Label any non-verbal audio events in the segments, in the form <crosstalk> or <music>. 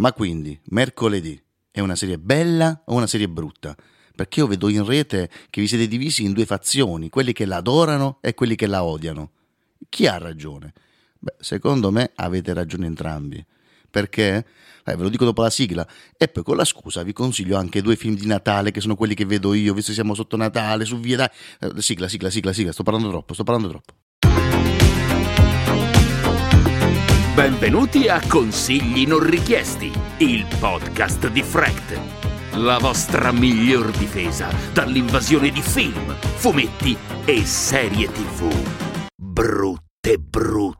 Ma quindi, mercoledì, è una serie bella o una serie brutta? Perché io vedo in rete che vi siete divisi in due fazioni, quelli che la adorano e quelli che la odiano. Chi ha ragione? Beh, secondo me avete ragione entrambi. Perché? Eh, ve lo dico dopo la sigla. E poi con la scusa vi consiglio anche due film di Natale che sono quelli che vedo io, visto che siamo sotto Natale, su via dai. Eh, sigla, sigla, sigla, sigla, sto parlando troppo, sto parlando troppo. Benvenuti a Consigli non richiesti, il podcast di Fract. La vostra miglior difesa dall'invasione di film, fumetti e serie tv. Brutte, brutte.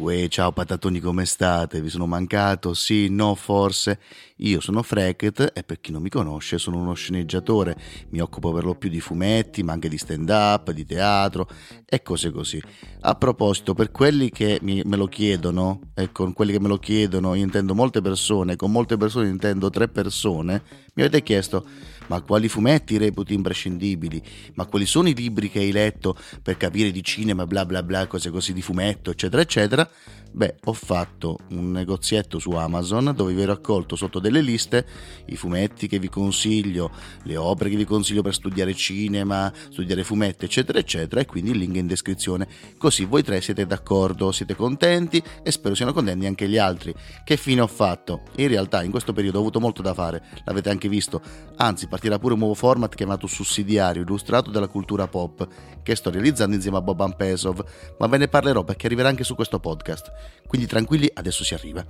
Uè, ciao patatoni, come state? Vi sono mancato? Sì, no, forse? Io sono Fracket e per chi non mi conosce sono uno sceneggiatore, mi occupo per lo più di fumetti, ma anche di stand-up, di teatro e cose così. A proposito, per quelli che mi, me lo chiedono, e con quelli che me lo chiedono io intendo molte persone, con molte persone intendo tre persone, mi avete chiesto ma quali fumetti reputi imprescindibili? Ma quali sono i libri che hai letto per capire di cinema, bla bla bla, cose così di fumetto, eccetera, eccetera? Beh, ho fatto un negozietto su Amazon dove vi ho raccolto sotto delle liste i fumetti che vi consiglio, le opere che vi consiglio per studiare cinema, studiare fumetti, eccetera, eccetera, e quindi il link in descrizione. Così voi tre siete d'accordo, siete contenti e spero siano contenti anche gli altri. Che fine ho fatto? In realtà in questo periodo ho avuto molto da fare, l'avete anche visto, anzi partirà pure un nuovo format chiamato Sussidiario, illustrato della cultura pop, che sto realizzando insieme a Boban Pesov, ma ve ne parlerò perché arriverà anche su questo podcast. Quindi tranquilli, adesso si arriva.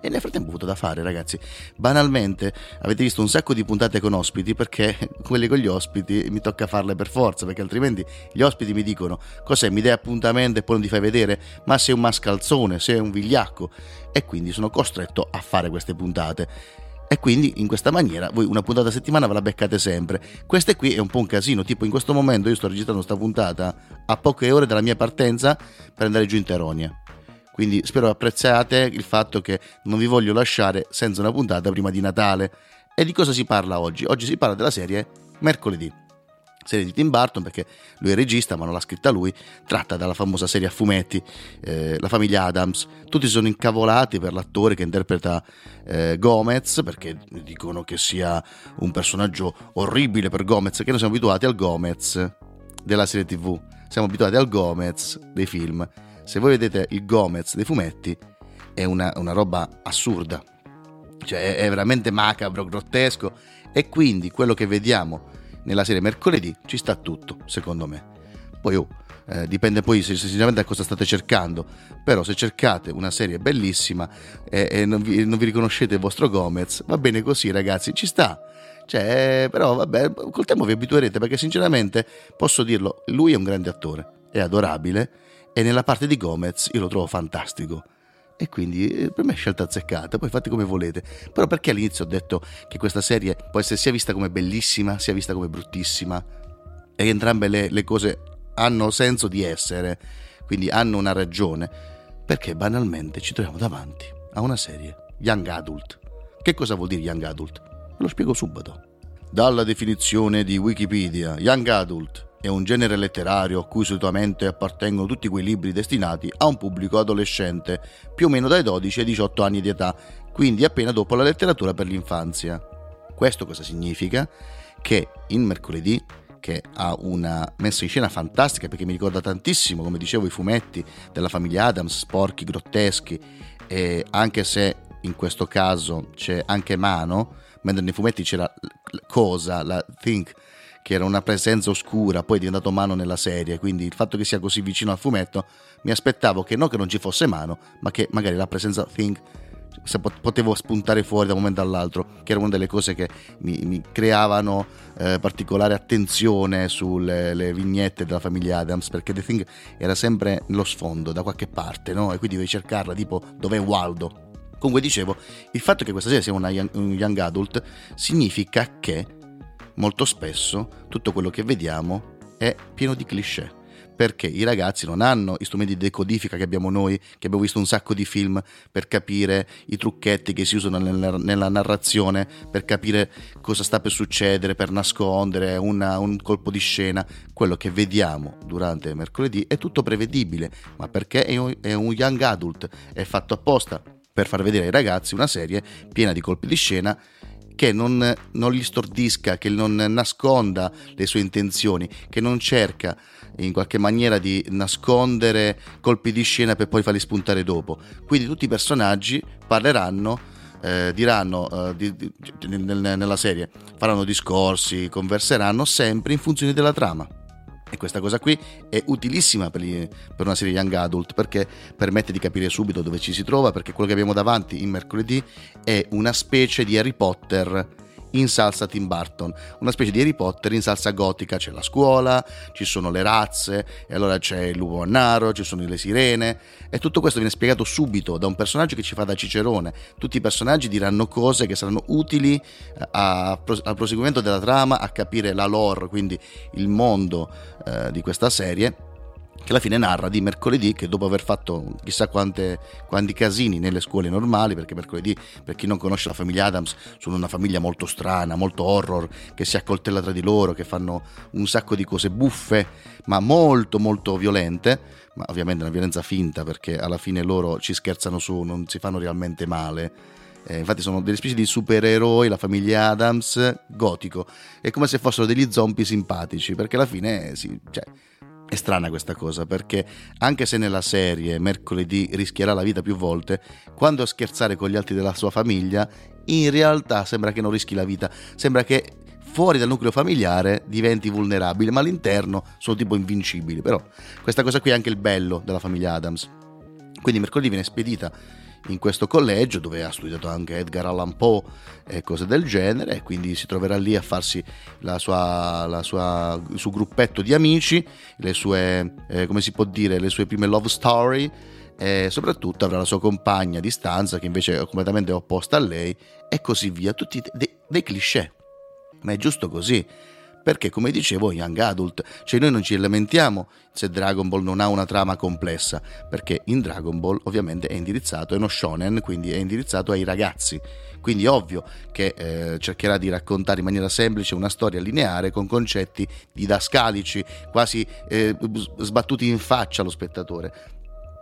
E nel frattempo ho avuto da fare, ragazzi. Banalmente, avete visto un sacco di puntate con ospiti perché <laughs> quelle con gli ospiti mi tocca farle per forza, perché altrimenti gli ospiti mi dicono cos'è, mi dai appuntamento e poi non ti fai vedere, ma sei un mascalzone, sei un vigliacco. E quindi sono costretto a fare queste puntate. E quindi in questa maniera voi una puntata a settimana ve la beccate sempre. Questa qui è un po' un casino, tipo in questo momento io sto registrando questa puntata a poche ore dalla mia partenza per andare giù in Teronia. Quindi spero apprezzate il fatto che non vi voglio lasciare senza una puntata prima di Natale. E di cosa si parla oggi? Oggi si parla della serie Mercoledì. Serie di Tim Burton perché lui è regista ma non l'ha scritta lui, tratta dalla famosa serie a fumetti, eh, La famiglia Adams. Tutti sono incavolati per l'attore che interpreta eh, Gomez perché dicono che sia un personaggio orribile per Gomez, che noi siamo abituati al Gomez della serie tv, siamo abituati al Gomez dei film. Se voi vedete il Gomez dei fumetti, è una, una roba assurda, cioè è, veramente macabro, grottesco, e quindi quello che vediamo nella serie mercoledì ci sta tutto, secondo me. Poi oh, eh, dipende poi sinceramente da cosa state cercando, però se cercate una serie bellissima e, e non, vi, non, vi, riconoscete il vostro Gomez, va bene così ragazzi, ci sta. Cioè, però vabbè, col tempo vi abituerete perché sinceramente posso dirlo, lui è un grande attore, è adorabile e nella parte di Gomez io lo trovo fantastico. E quindi eh, per me è scelta azzeccata, poi fate come volete. Però perché all'inizio ho detto che questa serie può essere sia vista come bellissima, sia vista come bruttissima? E entrambe le, le cose hanno senso di essere, quindi hanno una ragione. Perché banalmente ci troviamo davanti a una serie young adult. Che cosa vuol dire young adult? Ve lo spiego subito. Dalla definizione di Wikipedia, young adult è un genere letterario a cui solitamente appartengono tutti quei libri destinati a un pubblico adolescente, più o meno dai 12 ai 18 anni di età, quindi appena dopo la letteratura per l'infanzia. Questo cosa significa? Che in mercoledì, che ha una messa in scena fantastica perché mi ricorda tantissimo, come dicevo, i fumetti della famiglia Adams, sporchi, grotteschi, e anche se in questo caso c'è anche mano, mentre nei fumetti c'era cosa, la think, che era una presenza oscura, poi è diventato mano nella serie, quindi il fatto che sia così vicino al fumetto mi aspettavo che non che non ci fosse mano, ma che magari la presenza Thing potevo spuntare fuori da un momento all'altro, che era una delle cose che mi, mi creavano eh, particolare attenzione sulle vignette della famiglia Adams, perché The Thing era sempre nello sfondo, da qualche parte, no? E quindi devi cercarla, tipo, dov'è Waldo? Comunque dicevo, il fatto che questa serie sia una young, un young adult significa che molto spesso tutto quello che vediamo è pieno di cliché perché i ragazzi non hanno gli strumenti di decodifica che abbiamo noi, che abbiamo visto un sacco di film per capire i trucchetti che si usano nella, nella narrazione, per capire cosa sta per succedere, per nascondere una, un colpo di scena. Quello che vediamo durante mercoledì è tutto prevedibile, ma perché è un, è un young adult, è fatto apposta per far vedere ai ragazzi una serie piena di colpi di scena che non, non gli stordisca, che non nasconda le sue intenzioni, che non cerca in qualche maniera di nascondere colpi di scena per poi farli spuntare dopo. Quindi tutti i personaggi parleranno, eh, diranno eh, di, di, nel, nella serie, faranno discorsi, converseranno sempre in funzione della trama. E questa cosa qui è utilissima per, gli, per, una serie young adult perché permette di capire subito dove ci si trova, perché quello che abbiamo davanti in mercoledì è una specie di Harry Potter in salsa Tim Burton, una specie di Harry Potter in salsa gotica, c'è la scuola, ci sono le razze, e allora c'è il lupo mannaro, ci sono le sirene, e tutto questo viene spiegato subito da un personaggio che ci fa da cicerone. Tutti i personaggi diranno cose che saranno utili eh, a, al proseguimento della trama, a capire la lore, quindi il mondo eh, di questa serie che alla fine narra di mercoledì che dopo aver fatto chissà quante, quanti casini nelle scuole normali, perché mercoledì, per chi non conosce la famiglia Adams, sono una famiglia molto strana, molto horror, che si accoltella tra di loro, che fanno un sacco di cose buffe, ma molto molto violente, ma ovviamente una violenza finta perché alla fine loro ci scherzano su, non si fanno realmente male. Eh, infatti sono delle specie di supereroi, la famiglia Adams, gotico. È come se fossero degli zombie simpatici, perché alla fine si, cioè, è strana questa cosa perché anche se nella serie mercoledì rischierà la vita più volte, quando scherzare con gli altri della sua famiglia, in realtà sembra che non rischi la vita, sembra che fuori dal nucleo familiare diventi vulnerabile, ma all'interno sono tipo invincibili. Però questa cosa qui è anche il bello della famiglia Adams. Quindi mercoledì viene spedita in questo collegio dove ha studiato anche Edgar Allan Poe e cose del genere e quindi si troverà lì a farsi la sua, la sua, il suo gruppetto di amici, le sue, eh, come si può dire, le sue prime love story e soprattutto avrà la sua compagna di stanza che invece è completamente opposta a lei e così via, tutti dei, dei cliché. Ma è giusto così perché come dicevo young adult, cioè noi non ci lamentiamo se Dragon Ball non ha una trama complessa, perché in Dragon Ball ovviamente è indirizzato, è uno shonen, quindi è indirizzato ai ragazzi, quindi ovvio che eh, cercherà di raccontare in maniera semplice una storia lineare con concetti didascalici, quasi eh, sbattuti in faccia allo spettatore.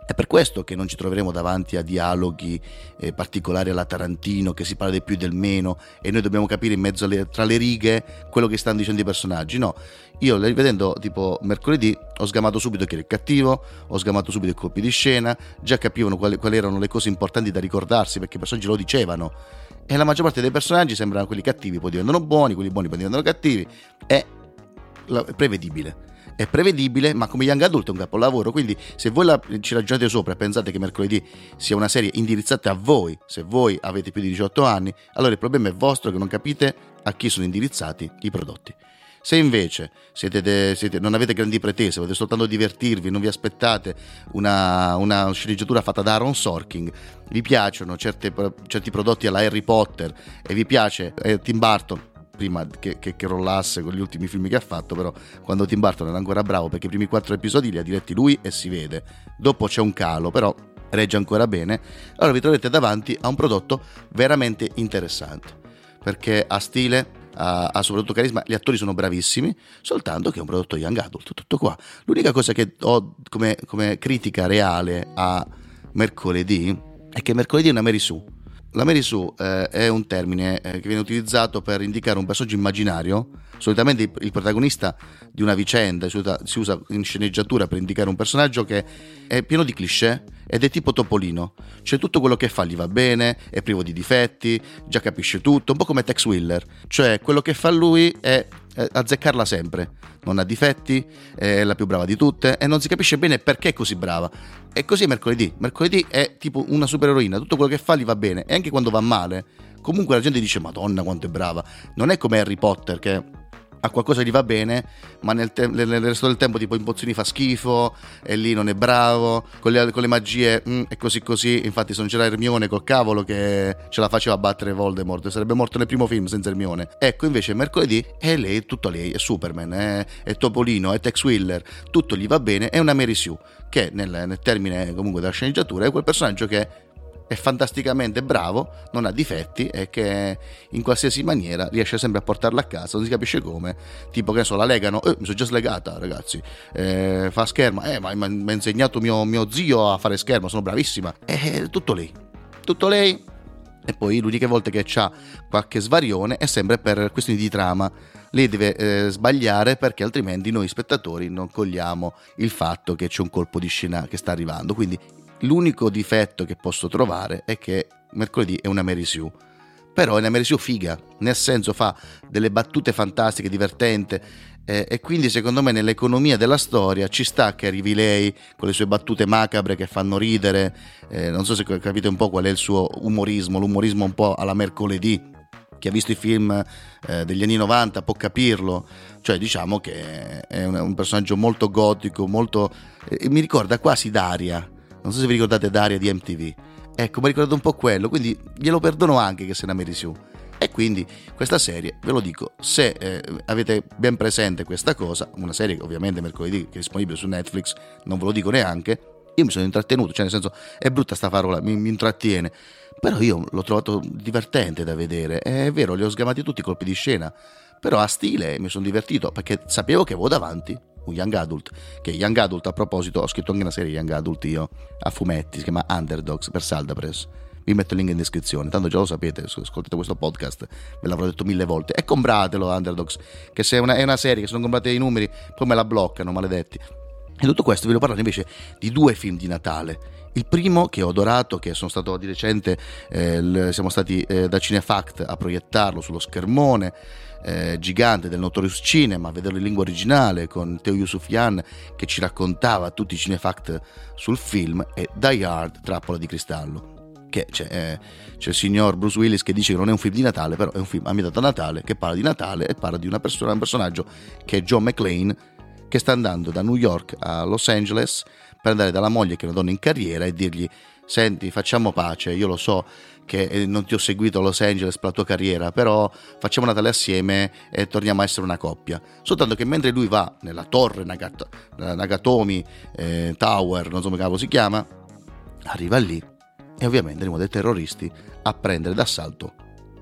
È per questo che non ci troveremo davanti a dialoghi eh, particolari alla Tarantino, che si parla del più e del meno, e noi dobbiamo capire in mezzo alle, tra le righe quello che stanno dicendo i personaggi. No, io rivedendo tipo mercoledì ho sgamato subito chi era il cattivo, ho sgamato subito i colpi di scena, già capivano quali, quali erano le cose importanti da ricordarsi perché i personaggi lo dicevano. E la maggior parte dei personaggi sembrano quelli cattivi, poi diventano buoni, quelli buoni poi diventano cattivi. È prevedibile è prevedibile, ma come young adult è un capolavoro. Quindi, se voi la, ci ragionate sopra e pensate che mercoledì sia una serie indirizzata a voi, se voi avete più di 18 anni, allora il problema è vostro che non capite a chi sono indirizzati i prodotti. Se invece siete de, siete, non avete grandi pretese, volete soltanto divertirvi, non vi aspettate una, una sceneggiatura fatta da Aaron Sorking, vi piacciono certe, certi prodotti alla Harry Potter e vi piace eh, Tim Burton, prima che, che, che, rollasse con gli ultimi film che ha fatto, però quando Tim Burton era ancora bravo perché i primi quattro episodi li ha diretti lui e si vede. Dopo c'è un calo, però regge ancora bene. Allora vi trovate davanti a un prodotto veramente interessante, perché ha stile, ha, ha soprattutto carisma, gli attori sono bravissimi, soltanto che è un prodotto young adult, tutto qua. L'unica cosa che ho come, come critica reale a mercoledì è che mercoledì è una Mary Sue la Mary Sue eh, è un termine eh, che viene utilizzato per indicare un personaggio immaginario. Solitamente il, protagonista di una vicenda si usa, in sceneggiatura per indicare un personaggio che è pieno di cliché ed è tipo Topolino. Cioè tutto quello che fa gli va bene, è privo di difetti, già capisce tutto, un po' come Tex Willer. Cioè quello che fa lui è azzeccarla sempre. Non ha difetti, è la più brava di tutte e non si capisce bene perché è così brava. E così è mercoledì. Mercoledì è tipo una supereroina, tutto quello che fa gli va bene e anche quando va male. Comunque la gente dice Madonna quanto è brava. Non è come Harry Potter che a qualcosa gli va bene, ma nel, te- nel, resto del tempo tipo in pozioni fa schifo e lì non è bravo, con le, con le magie mm, è così così, infatti se non c'era Hermione col cavolo che ce la faceva battere Voldemort, sarebbe morto nel primo film senza Hermione. Ecco invece mercoledì è lei, tutto lei, è Superman, è, è Topolino, è Tex Willer, tutto gli va bene, è una Mary Sue, che nel, nel termine comunque della sceneggiatura è quel personaggio che è fantasticamente bravo, non ha difetti e che in qualsiasi maniera riesce sempre a portarla a casa, non si capisce come. Tipo che ne so, la legano, eh, mi sono già slegata ragazzi, eh, fa scherma, eh, ma mi ha insegnato mio, mio, zio a fare schermo, sono bravissima. E tutto lei, tutto lei. E poi l'unica volta che c'ha qualche svarione è sempre per questioni di trama. Lei deve eh, sbagliare perché altrimenti noi spettatori non cogliamo il fatto che c'è un colpo di scena che sta arrivando. Quindi L'unico difetto che posso trovare è che mercoledì è una Mary Sue. Però è una Mary Sue figa, nel senso fa delle battute fantastiche, divertente, eh, e quindi secondo me nell'economia della storia ci sta che arrivi lei con le sue battute macabre che fanno ridere, eh, non so se capite un po' qual è il suo umorismo, l'umorismo un po' alla mercoledì, chi ha visto i film eh, degli anni 90 può capirlo, cioè diciamo che è un, un personaggio molto gotico, molto... Eh, mi ricorda quasi Daria, non so se vi ricordate Daria di MTV. Ecco, mi ricordo un po' quello, quindi glielo perdono anche che se ne Mary Sue. E quindi questa serie, ve lo dico, se eh, avete ben presente questa cosa, una serie che ovviamente mercoledì che è disponibile su Netflix, non ve lo dico neanche, io mi sono intrattenuto, cioè nel senso è brutta sta parola, mi, mi intrattiene, però io l'ho trovato divertente da vedere, è vero, li ho sgamati tutti i colpi di scena, però a stile mi sono divertito perché sapevo che avevo davanti un young adult, che Young Adult a proposito ho scritto anche una serie Young Adult io, a fumetti, si chiama Underdogs per Saldapress. Vi metto il link in descrizione, tanto già lo sapete, ascoltate questo podcast, ve l'avrò detto mille volte. E compratelo Underdogs, che se è una, è una serie che se non comprate i numeri poi me la bloccano, maledetti. E tutto questo vi voglio parlare invece di due film di Natale. Il primo che ho adorato, che sono stato di recente, eh, siamo stati eh, da Cinefact a proiettarlo sullo schermone, eh, gigante del Notorious Cinema, vederlo in lingua originale con Teo Yusufian che ci raccontava tutti i cinefact sul film e Die Hard, Trappola di Cristallo. Che c'è, eh, c'è, il signor Bruce Willis che dice che non è un film di Natale, però è un film ambientato a Natale, che parla di Natale e parla di una persona, un personaggio che è John McClane, che sta andando da New York a Los Angeles per andare dalla moglie che è una donna in carriera e dirgli senti facciamo pace, io lo so che eh, non ti ho seguito a Los Angeles per la tua carriera, però facciamo Natale assieme e torniamo a essere una coppia. Soltanto che mentre lui va nella torre Nagat- Nagatomi eh, Tower, non so come cavolo si chiama, arriva lì e ovviamente arrivano dei terroristi a prendere d'assalto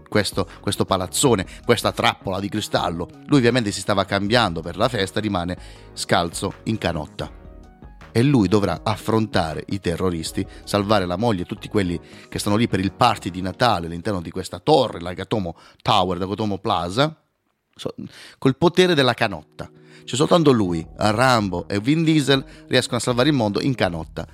questo, questo, palazzone, questa trappola di cristallo. Lui ovviamente si stava cambiando per la festa, rimane scalzo in canotta e lui dovrà affrontare i terroristi, salvare la moglie e tutti quelli che stanno lì per il party di Natale all'interno di questa torre, la Gatomo Tower, la Gatomo Plaza, col potere della canotta. C'è soltanto lui, Rambo e Vin Diesel riescono a salvare il mondo in canotta.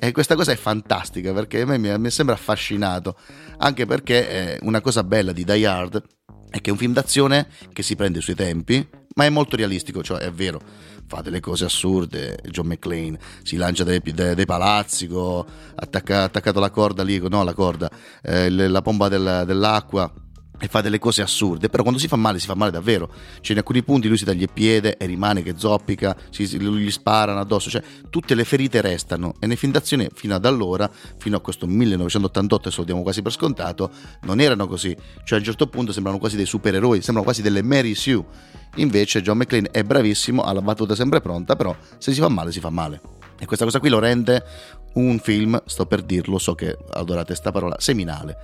E questa cosa è fantastica perché a me mi, sembra affascinato, anche perché una cosa bella di Die Hard è che è un film d'azione che si prende i suoi tempi, ma è molto realistico, cioè è vero, fa delle cose assurde, John McClane si lancia dai, dai, dai palazzi, con, attacca, attaccato la corda lì, no la corda, eh, la pompa del, dell'acqua e fa delle cose assurde, però quando si fa male si fa male davvero. Cioè in alcuni punti lui si taglia il piede e rimane che zoppica, si, gli sparano addosso, cioè tutte le ferite restano e nei film d'azione fino ad allora, fino a questo 1988, adesso lo diamo quasi per scontato, non erano così. Cioè a un certo punto sembrano quasi dei supereroi, sembrano quasi delle Mary Sue. Invece John McClane è bravissimo, ha la battuta sempre pronta, però se si fa male si fa male. E questa cosa qui lo rende un film, sto per dirlo, so che adorate questa parola, seminale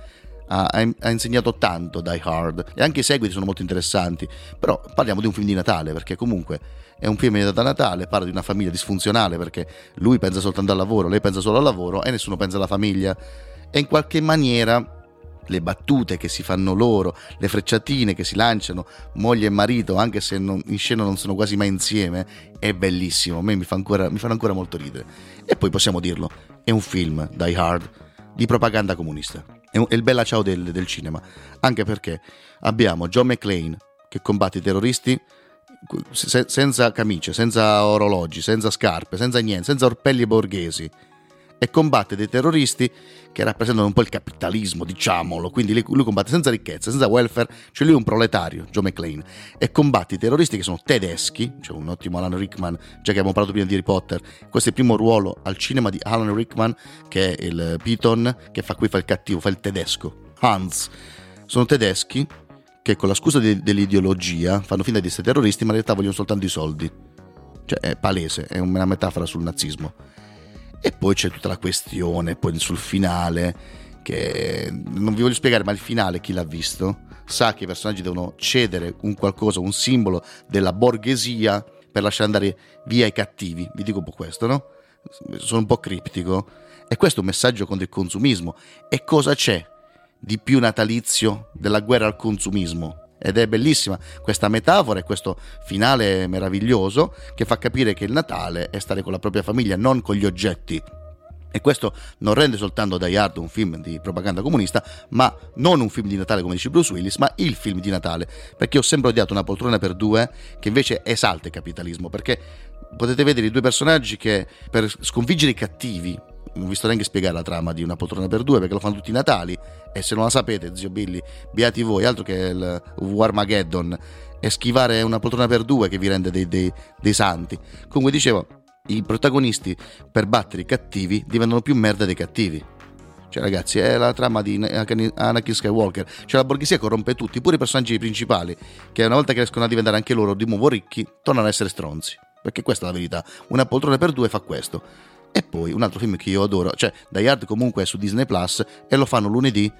ha, ha, insegnato tanto Die Hard e anche i seguiti sono molto interessanti, però parliamo di un film di Natale perché comunque è un film da Natale, parla di una famiglia disfunzionale perché lui pensa soltanto al lavoro, lei pensa solo al lavoro e nessuno pensa alla famiglia e in qualche maniera le battute che si fanno loro, le frecciatine che si lanciano, moglie e marito, anche se non, in scena non sono quasi mai insieme, è bellissimo, a me mi, fa ancora, mi fanno ancora molto ridere. E poi possiamo dirlo, è un film, Die Hard, di propaganda comunista. È il bella ciao del, del cinema, anche perché abbiamo John McClane che combatte i terroristi se- senza camicie, senza orologi, senza scarpe, senza niente, senza orpelli borghesi e combatte dei terroristi che rappresentano un po' il capitalismo, diciamolo, quindi lui combatte senza ricchezza, senza welfare, cioè lui è un proletario, Joe McClane, e combatte i terroristi che sono tedeschi, c'è cioè un ottimo Alan Rickman, già che abbiamo parlato prima di Harry Potter, questo è il primo ruolo al cinema di Alan Rickman, che è il Piton, che fa qui fa il cattivo, fa il tedesco, Hans, sono tedeschi che con la scusa de- dell'ideologia fanno finta di essere terroristi, ma in realtà vogliono soltanto i soldi. Cioè è palese, è una metafora sul nazismo. E poi c'è tutta la questione, poi sul finale, che non vi voglio spiegare, ma il finale chi l'ha visto sa che i personaggi devono cedere un qualcosa, un simbolo della borghesia per lasciare andare via i cattivi. Vi dico un po' questo, no? Sono un po' criptico. E questo è un messaggio contro il consumismo. E cosa c'è di più natalizio della guerra al consumismo? Ed è bellissima questa metafora e questo finale meraviglioso che fa capire che il Natale è stare con la propria famiglia, non con gli oggetti. E questo non rende soltanto Die Hard un film di propaganda comunista, ma non un film di Natale come dice Bruce Willis, ma il film di Natale. Perché ho sempre odiato una poltrona per due che invece esalta il capitalismo. Perché potete vedere i due personaggi che per sconfiggere i cattivi non vi sto neanche a spiegare la trama di una poltrona per due perché lo fanno tutti i Natali e se non la sapete zio Billy beati voi altro che il Warmageddon e schivare una poltrona per due che vi rende dei, dei, dei santi. Comunque dicevo i protagonisti per battere i cattivi diventano più merda dei cattivi. Cioè ragazzi è la trama di Anakin Skywalker. Cioè la borghesia corrompe tutti pure i personaggi principali che una volta che riescono a diventare anche loro di nuovo ricchi tornano ad essere stronzi. Perché questa è la verità. Una poltrona per due fa questo e poi un altro film che io adoro, cioè Die Hard comunque è su Disney Plus e lo fanno lunedì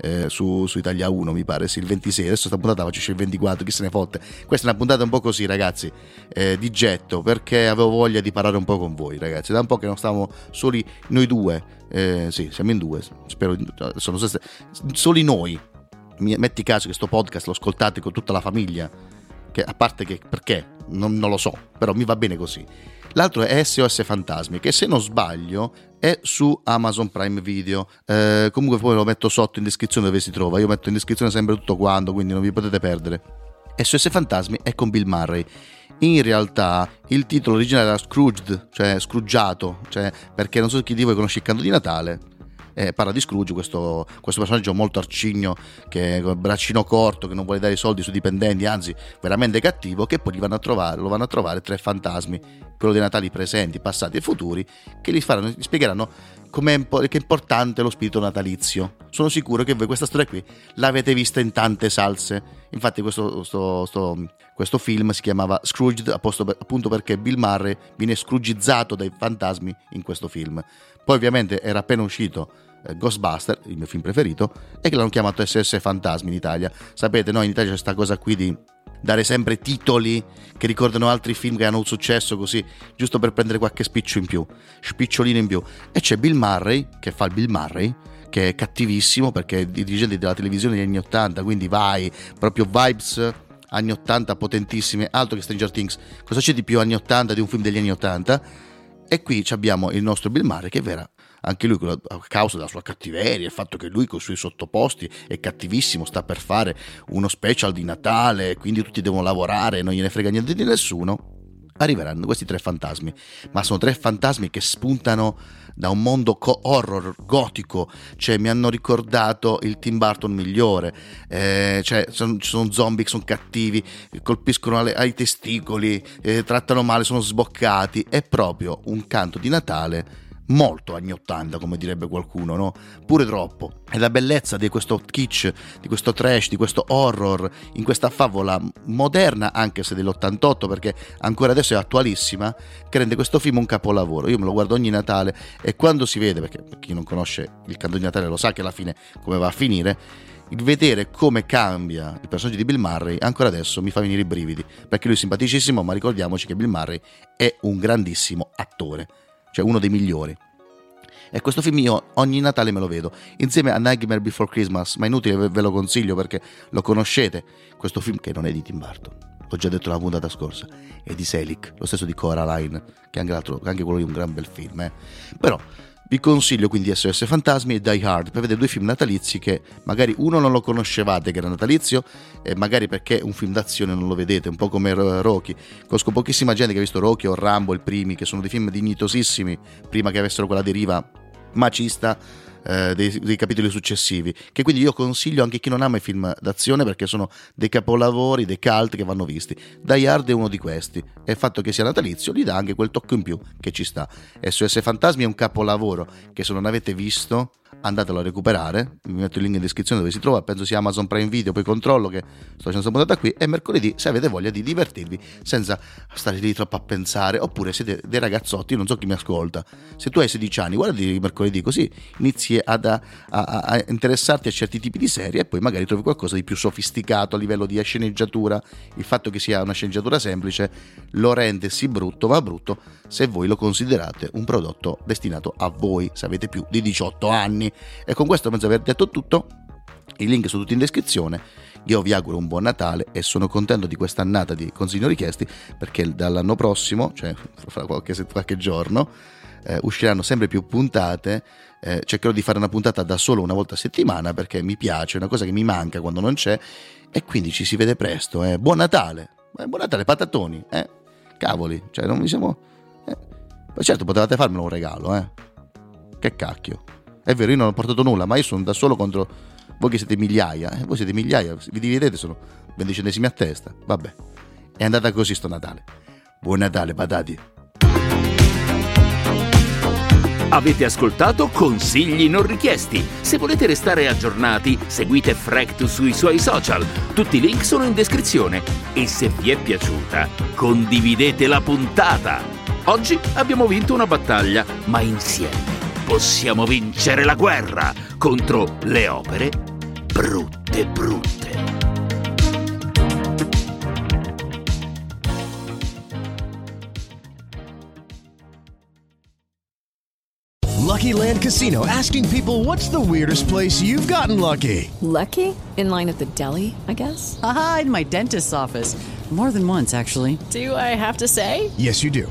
eh, su, su, Italia 1 mi pare, sì, il 26, adesso sta puntata faccio il 24, chi se ne fotte. Questa è una puntata un po' così ragazzi, eh, di getto, perché avevo voglia di parlare un po' con voi ragazzi, da un po' che non stavamo soli noi due, eh, sì, siamo in due, spero, sono soli noi, metti caso che questo podcast lo ascoltate con tutta la famiglia, che a parte che perché, non, non lo so, però mi va bene così. L'altro è SOS Fantasmi, che se non sbaglio è su Amazon Prime Video. Eh, comunque poi lo metto sotto in descrizione dove si trova. Io metto in descrizione sempre tutto quanto, quindi non vi potete perdere. SOS Fantasmi è con Bill Murray. In realtà il titolo originale era Scrooged, cioè scruggiato, cioè perché non so chi di voi conosce il canto di Natale, eh, parla di Scrooge, questo, questo, personaggio molto arcigno, che con il braccino corto, che non vuole dare i soldi ai suoi dipendenti, anzi veramente cattivo, che poi vanno trovare, lo vanno a trovare tre fantasmi, quello dei Natali presenti, passati e futuri, che gli, faranno, gli spiegheranno com'è che è importante lo spirito natalizio. Sono sicuro che voi questa storia qui l'avete vista in tante salse. Infatti questo, sto, sto, questo film si chiamava Scrooged appunto perché Bill Murray viene scrugizzato dai fantasmi in questo film. Poi ovviamente era appena uscito Ghostbuster, il mio film preferito, e che l'hanno chiamato SS Fantasmi in Italia. Sapete, noi in Italia c'è questa cosa qui di dare sempre titoli che ricordano altri film che hanno un successo così, giusto per prendere qualche spiccio in più, spicciolino in più. E c'è Bill Murray, che fa il Bill Murray, che è cattivissimo perché è dirigente della televisione degli anni 80, quindi vai, proprio vibes anni 80 potentissime, altro che Stranger Things. Cosa c'è di più anni 80 di un film degli anni 80? E qui abbiamo il nostro Bill Murray che vera anche lui a causa della sua cattiveria, il fatto che lui con i suoi sottoposti è cattivissimo, sta per fare uno special di Natale, quindi tutti devono lavorare, non gliene frega niente di nessuno arriveranno questi tre fantasmi, ma sono tre fantasmi che spuntano da un mondo co- horror gotico, cioè mi hanno ricordato il Tim Burton migliore, eh, cioè sono, ci sono zombie che sono cattivi, colpiscono alle, ai testicoli, eh, trattano male, sono sboccati, è proprio un canto di Natale molto anni 80 come direbbe qualcuno, no? Pure troppo. E la bellezza di questo kitsch, di questo trash, di questo horror, in questa favola moderna, anche se dell'88 perché ancora adesso è attualissima, che rende questo film un capolavoro. Io me lo guardo ogni Natale e quando si vede, perché chi non conosce il canto di Natale lo sa che alla fine come va a finire, il vedere come cambia il personaggio di Bill Murray ancora adesso mi fa venire i brividi, perché lui è simpaticissimo, ma ricordiamoci che Bill Murray è un grandissimo attore cioè uno dei migliori. E questo film io ogni Natale me lo vedo, insieme a Nightmare Before Christmas, ma è inutile ve lo consiglio perché lo conoscete, questo film che non è di Tim Burton, l'ho già detto la puntata scorsa, è di Selick, lo stesso di Coraline, che anche, l'altro, anche quello è un gran bel film. Eh. Però Vi consiglio quindi SOS Fantasmi e Die Hard per vedere due film natalizi che magari uno non lo conoscevate che era natalizio e magari perché un film d'azione non lo vedete, un po' come Rocky. Conosco pochissima gente che ha visto Rocky o Rambo, i primi, che sono dei film dignitosissimi prima che avessero quella deriva macista eh, dei, dei, capitoli successivi, che quindi io consiglio anche chi non ama i film d'azione perché sono dei capolavori, dei cult che vanno visti. Die Hard è uno di questi e il fatto che sia natalizio gli dà anche quel tocco in più che ci sta. SOS Fantasmi è un capolavoro che se non avete visto andatelo a recuperare, vi metto il link in descrizione dove si trova, penso sia Amazon Prime Video, poi controllo che sto facendo questa puntata qui, e mercoledì se avete voglia di divertirvi senza stare lì troppo a pensare, oppure siete dei ragazzotti, non so chi mi ascolta, se tu hai 16 anni guardi mercoledì così. Inizi ad, a, a, a, interessarti a certi tipi di serie e poi magari trovi qualcosa di più sofisticato a livello di sceneggiatura, il fatto che sia una sceneggiatura semplice lo rende sì brutto, ma brutto se voi lo considerate un prodotto destinato a voi, se avete più di 18 anni. E con questo penso di aver detto tutto. I link sono tutti in descrizione. Io vi auguro un buon Natale e sono contento di questa annata di consigli richiesti perché dall'anno prossimo, cioè fra qualche, qualche giorno, eh, usciranno sempre più puntate. Eh, cercherò di fare una puntata da solo una volta a settimana perché mi piace, è una cosa che mi manca quando non c'è. E quindi ci si vede presto. Eh. Buon Natale! Eh, buon Natale, patatoni! Eh? Cavoli, cioè non mi siamo ma certo, potevate farmelo un regalo, eh. Che cacchio. È vero, io non ho portato nulla, ma io sono da solo contro voi che siete migliaia. Eh? Voi siete migliaia, vi dividete, sono venticentesimi a testa. Vabbè. È andata così sto Natale. Buon Natale, patati. Avete ascoltato consigli non richiesti. Se volete restare aggiornati, seguite Frect sui suoi social. Tutti i link sono in descrizione. E se vi è piaciuta, condividete la puntata. Oggi abbiamo vinto una battaglia, ma insieme possiamo vincere la guerra contro le opere brutte brutte. Lucky Land Casino asking people what's the weirdest place you've gotten lucky? Lucky? In line at the deli, I guess? Aha, in my dentist's office. More than once, actually. Do I have to say? Yes, you do.